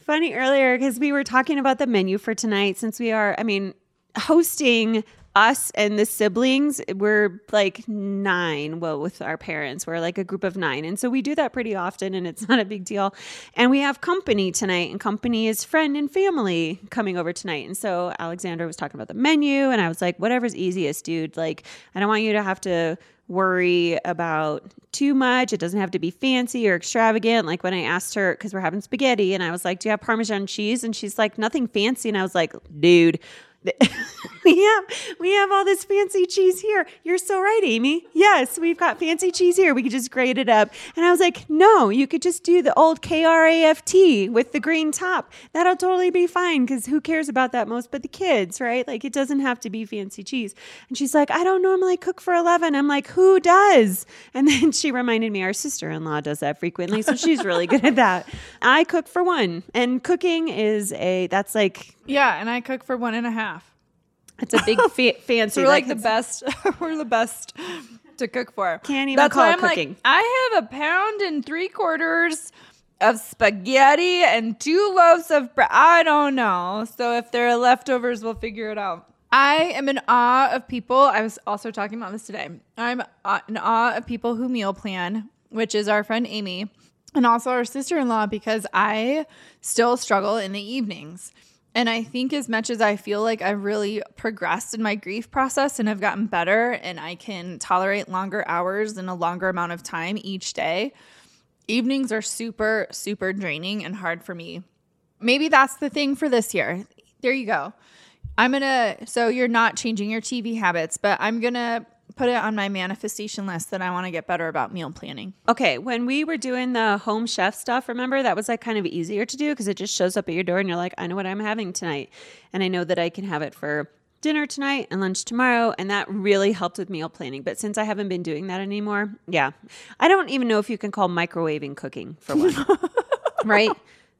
funny earlier because we were talking about the menu for tonight. Since we are, I mean, hosting us and the siblings, we're like nine. Well, with our parents, we're like a group of nine, and so we do that pretty often, and it's (laughs) not a big deal. And we have company tonight, and company is friend and family coming over tonight. And so Alexandra was talking about the menu, and I was like, whatever's easiest, dude. Like, I don't want you to have to worry about too much. It doesn't have to be fancy or extravagant. Like when I asked her, because we're having spaghetti, and I was like, Do you have Parmesan cheese? And she's like, Nothing fancy. And I was like, Dude, (laughs) we have we have all this fancy cheese here. You're so right, Amy. Yes, we've got fancy cheese here. We could just grate it up. And I was like, no, you could just do the old KRAFT with the green top. That'll totally be fine because who cares about that most but the kids, right? Like it doesn't have to be fancy cheese. And she's like, I don't normally cook for 11. I'm like, who does? And then (laughs) she reminded me our sister in law does that frequently. So she's really good at that. I cook for one. And cooking is a, that's like, Yeah, and I cook for one and a half. It's a big (laughs) fa- fancy. We're like the best. (laughs) we're the best to cook for. Can't even That's call why it I'm like, cooking. I have a pound and three quarters of spaghetti and two loaves of bread. I don't know. So if there are leftovers, we'll figure it out. I am in awe of people. I was also talking about this today. I'm uh, in awe of people who meal plan, which is our friend Amy and also our sister in law, because I still struggle in the evenings. And I think as much as I feel like I've really progressed in my grief process and have gotten better and I can tolerate longer hours and a longer amount of time each day, evenings are super, super draining and hard for me. Maybe that's the thing for this year. There you go. I'm gonna, so you're not changing your TV habits, but I'm gonna put it on my manifestation list that I wanna get better about meal planning. Okay, when we were doing the home chef stuff, remember that was like kind of easier to do because it just shows up at your door and you're like, I know what I'm having tonight. And I know that I can have it for dinner tonight and lunch tomorrow. And that really helped with meal planning. But since I haven't been doing that anymore, yeah. I don't even know if you can call microwaving cooking for one. (laughs) right?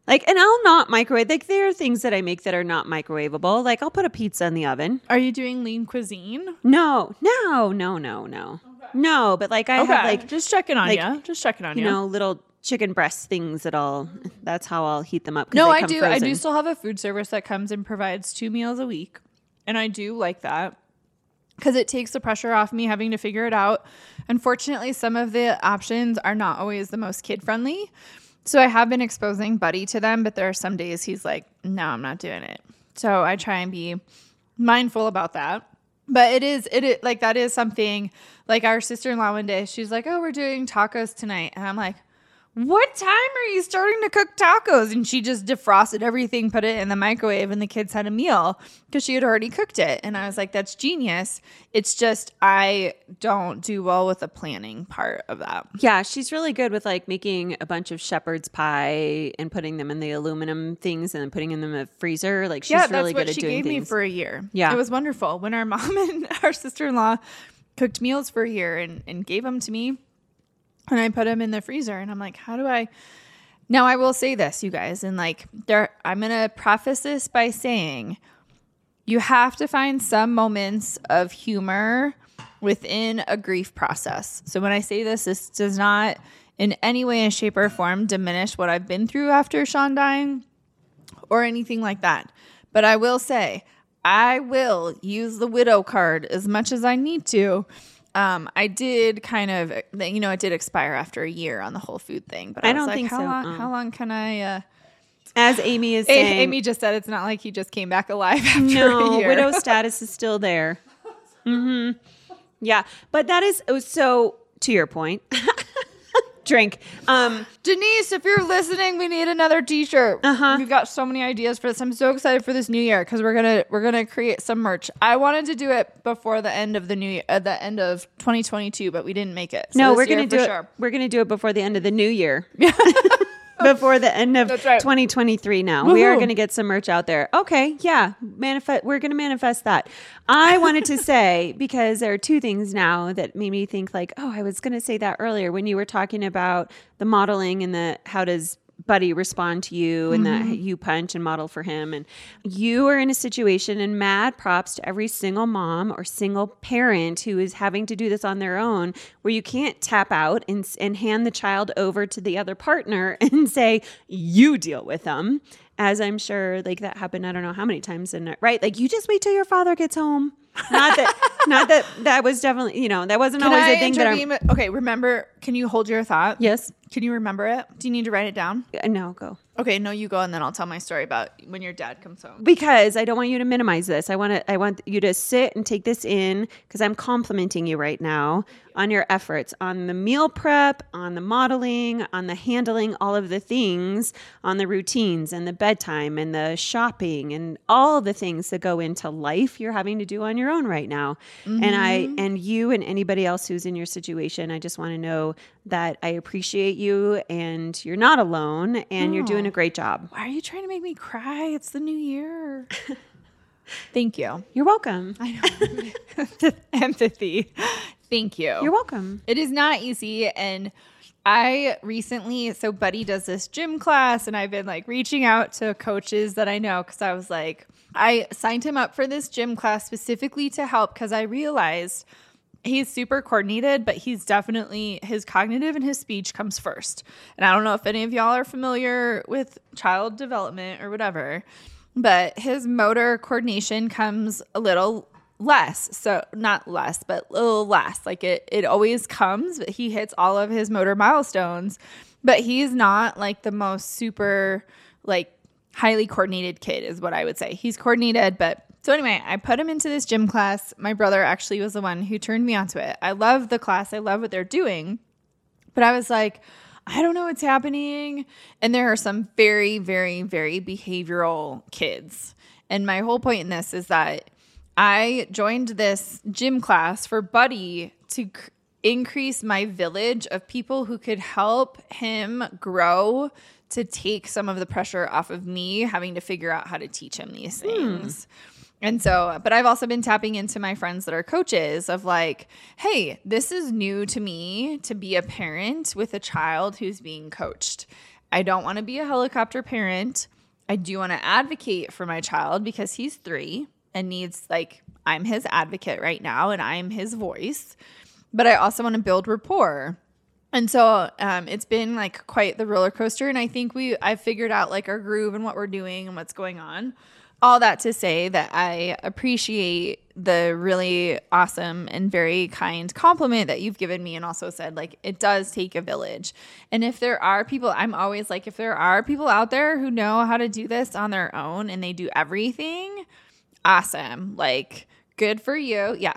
Like, and I'll not microwave. Like, there are things that I make that are not microwavable. Like, I'll put a pizza in the oven. Are you doing lean cuisine? No, no, no, no, no. No, but like I have like just checking on like, you. Just checking on you you. know, little chicken breast things that I'll. That's how I'll heat them up. No, I do. I do still have a food service that comes and provides two meals a week. And I do like that because it takes the pressure off me having to figure it out. Unfortunately, some of the options are not always the most kid friendly. So I have been exposing Buddy to them, but there are some days he's like, no, I'm not doing it. So I try and be mindful about that. But it is, it is like that is something like our sister in law one day, she's like, oh, we're doing tacos tonight. And I'm like, what time are you starting to cook tacos? And she just defrosted everything, put it in the microwave, and the kids had a meal because she had already cooked it. And I was like, that's genius. It's just, I don't do well with the planning part of that. Yeah, she's really good with like making a bunch of shepherd's pie and putting them in the aluminum things and then putting them in the freezer. Like she's yeah, that's really what good at she doing gave me for a year. Yeah. It was wonderful when our (laughs) mom and our sister in law cooked meals for a year and, and gave them to me. And I put them in the freezer. And I'm like, how do I. Now, I will say this, you guys, and like, there, I'm going to preface this by saying you have to find some moments of humor within a grief process. So when I say this, this does not in any way, in shape, or form diminish what I've been through after Sean dying or anything like that. But I will say, I will use the widow card as much as I need to. Um, I did kind of, you know, it did expire after a year on the whole food thing. But I, I was don't like, think how so, Long, um. How long can I? Uh, As Amy is (laughs) A- saying, Amy just said it's not like he just came back alive (laughs) after a no, year. widow (laughs) status is still there. hmm Yeah, but that is oh, so. To your point, drink. Um, Denise, if you're listening, we need another T-shirt. Uh-huh. We've got so many ideas for this. I'm so excited for this new year because we're gonna we're gonna create some merch. I wanted to do it before the end of the new year, at the end of 2022, but we didn't make it. So no, we're gonna do it. sure. We're gonna do it before the end of the new year. (laughs) (laughs) (laughs) before the end of right. 2023 now. We are going to get some merch out there. Okay, yeah. Manifest we're going to manifest that. I wanted to (laughs) say because there are two things now that made me think like, "Oh, I was going to say that earlier when you were talking about the modeling and the how does Buddy respond to you and Mm-hmm. that you punch and model for him. And you are in a situation and mad props to every single mom or single parent who is having to do this on their own where you can't tap out and, and hand the child over to the other partner (laughs) and say you deal with them. As i'm sure like that happened i don't know how many times in right? Like you just wait till your father gets home not that not that that was definitely you know that wasn't Can always I a thing that i'm okay, remember? Can you hold your thought? yes Can you remember it? Do you need to write it down? Uh, no go Okay, no, you go, and then I'll tell my story about when your dad comes home. because I don't want you to minimize this. I want to I want you to sit and take this in because I'm complimenting you right now on your efforts, on the meal prep, on the modeling, on the handling, all of the things, on the routines and the bedtime and the shopping and all the things that go into life you're having to do on your own right now. And I mm-hmm. and you and anybody else who's in your situation, I just want to know that I appreciate you and you're not alone and you're doing a oh. great job. Why are you trying to make me cry? It's the new year. (laughs) Thank you. You're welcome. I know. (laughs) (laughs) Empathy. Thank you. You're welcome. It is not easy. And I recently, so Buddy does this gym class, and I've been like reaching out to coaches that I know because I was like, I signed him up for this gym class specifically to help because I realized he's super coordinated, but he's definitely his cognitive and his speech comes first. And I don't know if any of y'all are familiar with child development or whatever, but his motor coordination comes a little less so not less but a little less. Like it it always comes but he hits all of his motor milestones but he's not like the most super like highly coordinated kid is what i would say. He's coordinated but so anyway i put him into this gym class. My brother actually was the one who turned me onto it. I love the class. I love what they're doing but I was like, I don't know what's happening. And there are some very, very, very behavioral kids. And my whole point in this is that I joined this gym class for Buddy to c- increase my village of people who could help him grow to take some of the pressure off of me having to figure out how to teach him these hmm. things. And so, but I've also been tapping into my friends that are coaches of like, hey, this is new to me to be a parent with a child who's being coached. I don't want to be a helicopter parent. I do want to advocate for my child because he's three and needs, like, I'm his advocate right now and I'm his voice. But I also want to build rapport. And so um, it's been like quite the roller coaster. And I think we, I've figured out like our groove and what we're doing and what's going on all that to say that I appreciate the really awesome and very kind compliment that you've given me and also said like it does take a village. And if there are people I'm always like if there are people out there who know how to do this on their own and they do everything, awesome. Like good for you. Yeah.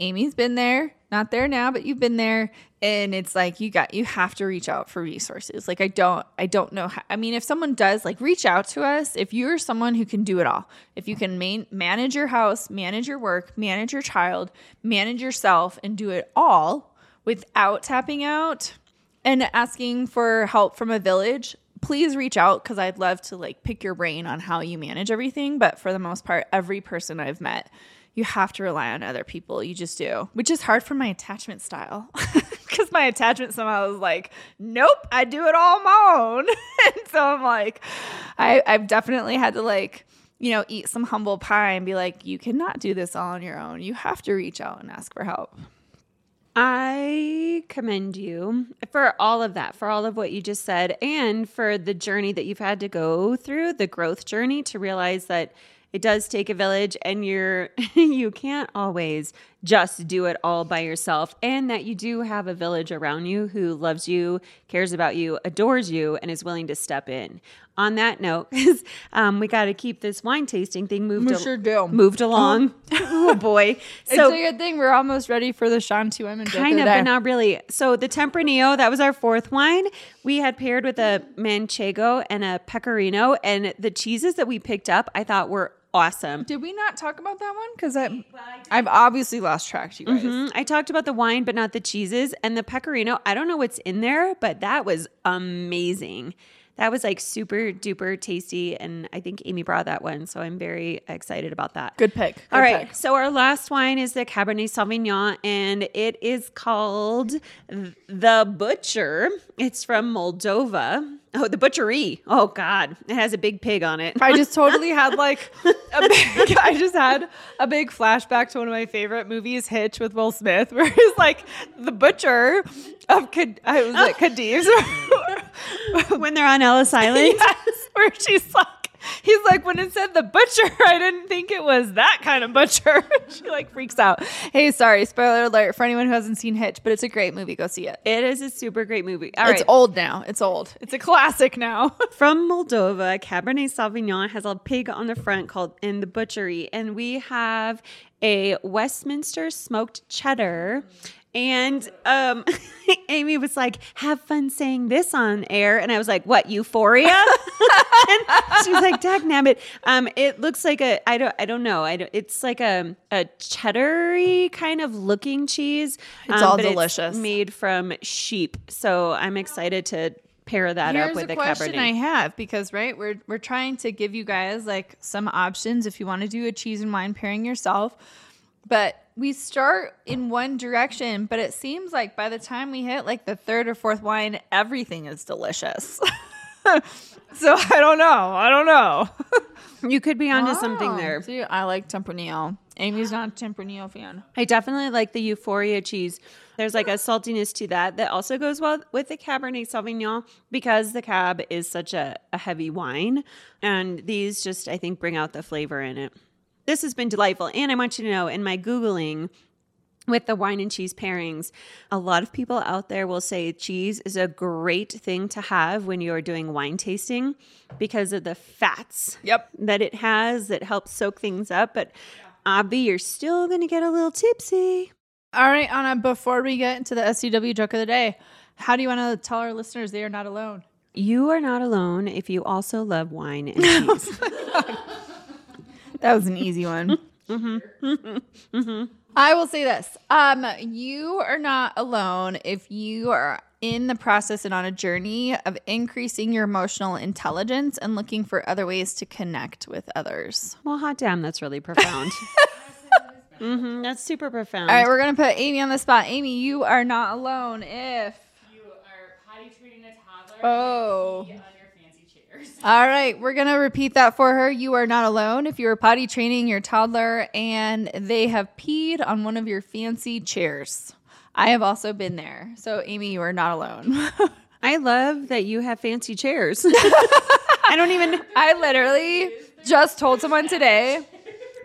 Amy's been there, not there now, but you've been there and it's like you got you have to reach out for resources. Like I don't I don't know how, I mean if someone does like reach out to us if you're someone who can do it all. If you can main, manage your house, manage your work, manage your child, manage yourself and do it all without tapping out and asking for help from a village, please reach out because I'd love to like pick your brain on how you manage everything. But for the most part, every person I've met, you have to rely on other people. You just do, which is hard for my attachment style (laughs) because my attachment somehow is like, nope, I do it all on my own. (laughs) and so I'm like, I, I've definitely had to like, you know, eat some humble pie and be like, you cannot do this all on your own. You have to reach out and ask for help. I commend you for all of that, for all of what you just said, and for the journey that you've had to go through, the growth journey to realize that it does take a village and you're (laughs) you can't always just do it all by yourself and that you do have a village around you who loves you, cares about you, adores you and is willing to step in. On that note, (laughs) 'cause, um, we got to keep this wine tasting thing moved We al- sure do. moved along. (laughs) oh boy. So, it's a good thing we're almost ready for the Sean Two Women. Kind of, but not really. So the Tempranillo, that was our fourth wine. We had paired with a Manchego and a Pecorino, and the cheeses that we picked up, I thought were awesome. Did we not talk about that one? Because I've obviously lost track, you guys. Mm, I talked about the wine, but not the cheeses. And the Pecorino, I don't know what's in there, but that was amazing. That was like super duper tasty. And I think Amy brought that one. So I'm very excited about that. Good pick. Good All right. pick. So our last wine is the Cabernet Sauvignon, and it is called the Butcher. It's from Moldova. Oh, the Butchery. Oh God, it has a big pig on it. I just (laughs) totally had like a big, I just had a big flashback to one of my favorite movies, Hitch with Will Smith, (laughs) where he's like the butcher of Cad- I was like (laughs) Cadiz. (laughs) when they're on Ellis Island. (laughs) yes, where she's like, he's like, when it said the butcher, (laughs) I didn't think it was that kind of butcher. she like freaks out. Hey, sorry, spoiler alert for anyone who hasn't seen Hitch, but it's a great movie. Go see it. It is a super great movie. All it's right. old now. It's old. It's a classic now. From Moldova, Cabernet Sauvignon has a pig on the front called in the butchery, and we have a Westminster smoked cheddar. And um, (laughs) Amy was like, "Have fun saying this on air," and I was like, "What Euphoria?" (laughs) and she was like, "Dag nabbit." Um, it looks like a I don't I don't know. I don't, it's like a a cheddary kind of looking cheese. It's um, all delicious. made from sheep. So I'm excited to pair that Here's up with a the question Cabernet. I have because right, we're we're trying to give you guys like some options if you want to do a cheese and wine pairing yourself. But we start in one direction, but it seems like by the time we hit like the third or fourth wine, everything is delicious. (laughs) so I don't know. I don't know. (laughs) you could be onto something there. See, I like Tempranillo. Amy's not a Tempranillo fan. I definitely like the Euphoria cheese. There's like a saltiness to that that also goes well with the Cabernet Sauvignon because the Cab is such a, a heavy wine. And these just, I think, bring out the flavor in it. This has been delightful. And I want you to know in my Googling, with the wine and cheese pairings, a lot of people out there will say cheese is a great thing to have when you're doing wine tasting because of the fats Yep. that it has that helps soak things up. But Abby, you're still going to get a little tipsy. All right, Anna, before we get into the SCW joke of the day, how do you want to tell our listeners they are not alone? You are not alone if you also love wine and (laughs) cheese. (laughs) That was an easy one. (laughs) I will say this. Um, you are not alone if you are in the process and on a journey of increasing your emotional intelligence and looking for other ways to connect with others. well, hot damn, that's really profound. (laughs) hmm that's super profound. All right, we're gonna put Amy on the spot. Amy, you are not alone if You are potty training a toddler. Oh. (laughs) All right, we're going to repeat that for her. You are not alone if you are potty training your toddler and they have peed on one of your fancy chairs. I have also been there. So, Amy, you are not alone. (laughs) I love that you have fancy chairs. (laughs) I don't even. I literally just told someone today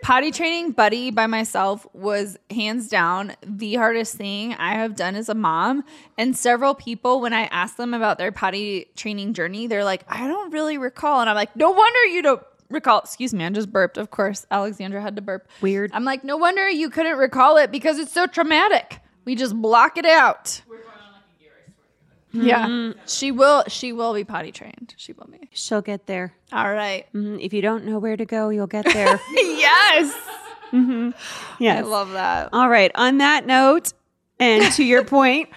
potty training Buddy by myself was hands down the hardest thing I have done as a mom. And several people, when I ask them about their potty training journey, they're like, I don't really recall. And I'm like, no wonder you don't recall. Excuse me, I just burped. Of course, Alexandra had to burp. Weird. I'm like, no wonder you couldn't recall it because it's so traumatic. We just block it out. Yeah, she will. She will be potty trained. She will be. She'll get there. All right. Mhm. If you don't know where to go, you'll get there. (laughs) Yes. I yes. I love that. All right. On that note, and to your point,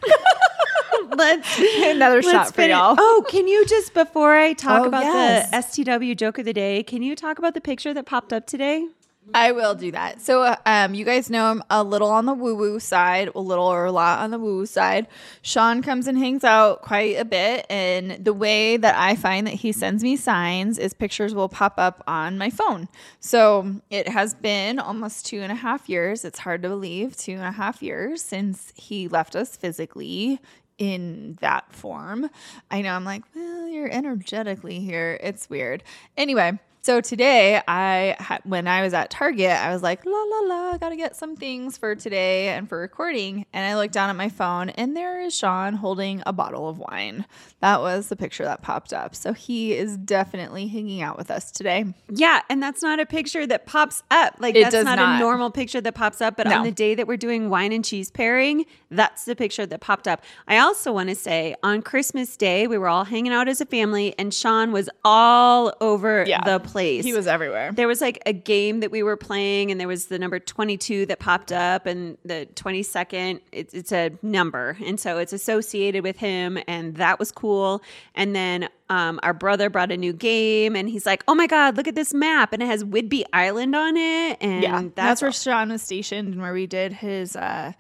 (laughs) let's (laughs) Another let's shot for finish- y'all. Oh, can you just before I talk Oh, about yes. the STW joke of the day, can you talk about the picture that popped up today? I will do that. So, um, you guys know I'm a little on the woo woo side, a little or a lot on the woo woo side. Sean comes and hangs out quite a bit, and the way that I find that he sends me signs is pictures will pop up on my phone. So it has been almost two and a half years. It's hard to believe two and a half years since he left us physically in that form. I know I'm like, well, you're energetically here. It's weird. Anyway, so today I when I was at Target, I was like, la la la, I got to get some things for today and for recording. And I looked down at my phone and there is Sean holding a bottle of wine. That was the picture that popped up. So he is definitely hanging out with us today. Yeah, and that's not a picture that pops up. Like It that's not, not. a normal picture that pops up. But No. on the day that we're doing wine and cheese pairing, that's the picture that popped up. I also want to say on Christmas Day, we were all hanging out as a family, and Sean was all over Yeah. the place. He was everywhere. There was like a game that we were playing, and there was the number 22 that popped up, and the 22nd, it's, it's a number. And so it's associated with him, and that was cool. And then um, our brother brought a new game, and he's like, oh my God, look at this map. And it has Whidbey Island on it. And Yeah, that's, that's where Sean was stationed and where we did his uh,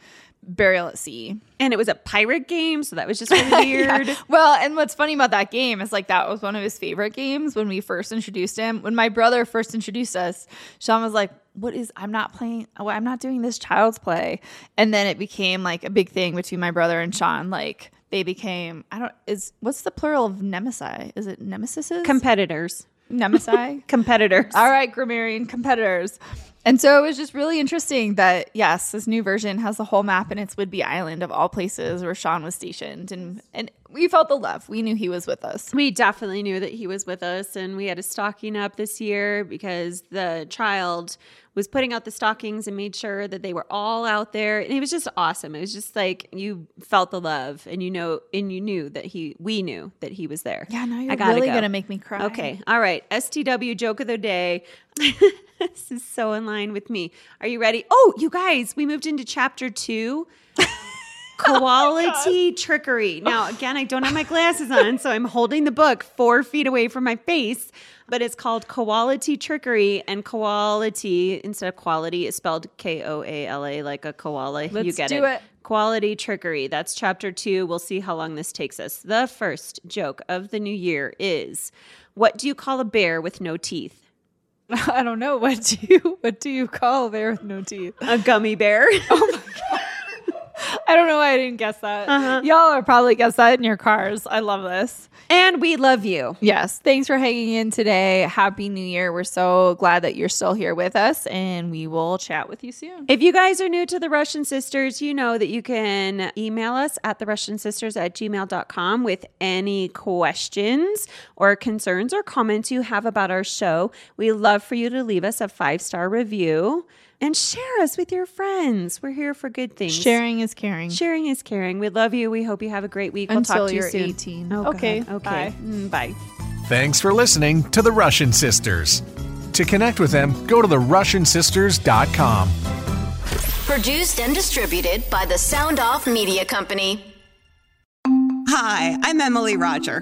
burial at sea. and it was a pirate game. So that was just (laughs) really weird. Yeah. Well, and what's funny about that game is like that was one of his favorite games when we first introduced him. When my brother first introduced us, Sean was like, "What is? I'm not playing. oh, I'm not doing this child's play." And then it became like a big thing between my brother and Sean. Like they became. I don't. Is what's the plural of nemesis? Is it nemesises? Competitors. Nemesis. (laughs) Competitors. All right, grammarian competitors. And so it was just really interesting that yes, this new version has the whole map and it's Whidbey Island of all places where Sean was stationed, and and we felt the love. We knew he was with us. We definitely knew that he was with us, and we had a stocking up this year because the child was putting out the stockings and made sure that they were all out there, and it was just awesome. It was just like you felt the love, and you know, and you knew that he, we knew that he was there. Yeah, now I you're really go. gonna make me cry. Okay, all right. STW joke of the day. (laughs) this is so in line with me. Are you ready? Oh, you guys, we moved into chapter two. (laughs) Oh quality trickery. Now, again, I don't have my glasses on, so I'm holding the book four feet away from my face, but it's called Koality Trickery, and koality instead of quality is spelled K O A L A, like a koala. you Let's get do it. it. Koality Trickery. That's chapter two. We'll see how long this takes us. The first joke of the new year is What do you call a bear with no teeth? (laughs) I don't know what do you what do you call a bear with no teeth? A gummy bear. (laughs) Oh (laughs) I don't know why I didn't guess that. Uh-huh. Y'all are probably guess that in your cars. I love this. and we love you. Yes. Thanks for hanging in today. Happy New Year. We're so glad that you're still here with us, and we will chat with you soon. If you guys are new to the Russian Sisters, you know that you can email us at the Russian Sisters at gmail.com with any questions or concerns or comments you have about our show. We love for you to leave us a five star review and share us with your friends. We're here for good things. Sharing is caring. Sharing is caring. We love you. We hope you have a great week. Until we'll talk to you're you soon. 18. Oh, Okay, God. Okay. bye. Mm, bye. Thanks for listening to the Russian Sisters. To connect with them, go to the therussiansisters.com. Produced and distributed by the Sound Off Media Company. Hi, I'm Emily Roger,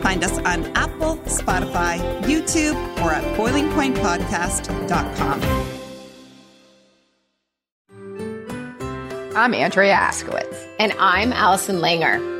Find us on Apple, Spotify, YouTube, or at boilingpointpodcast.com. I'm Andrea Askowitz. And I'm Allison Langer.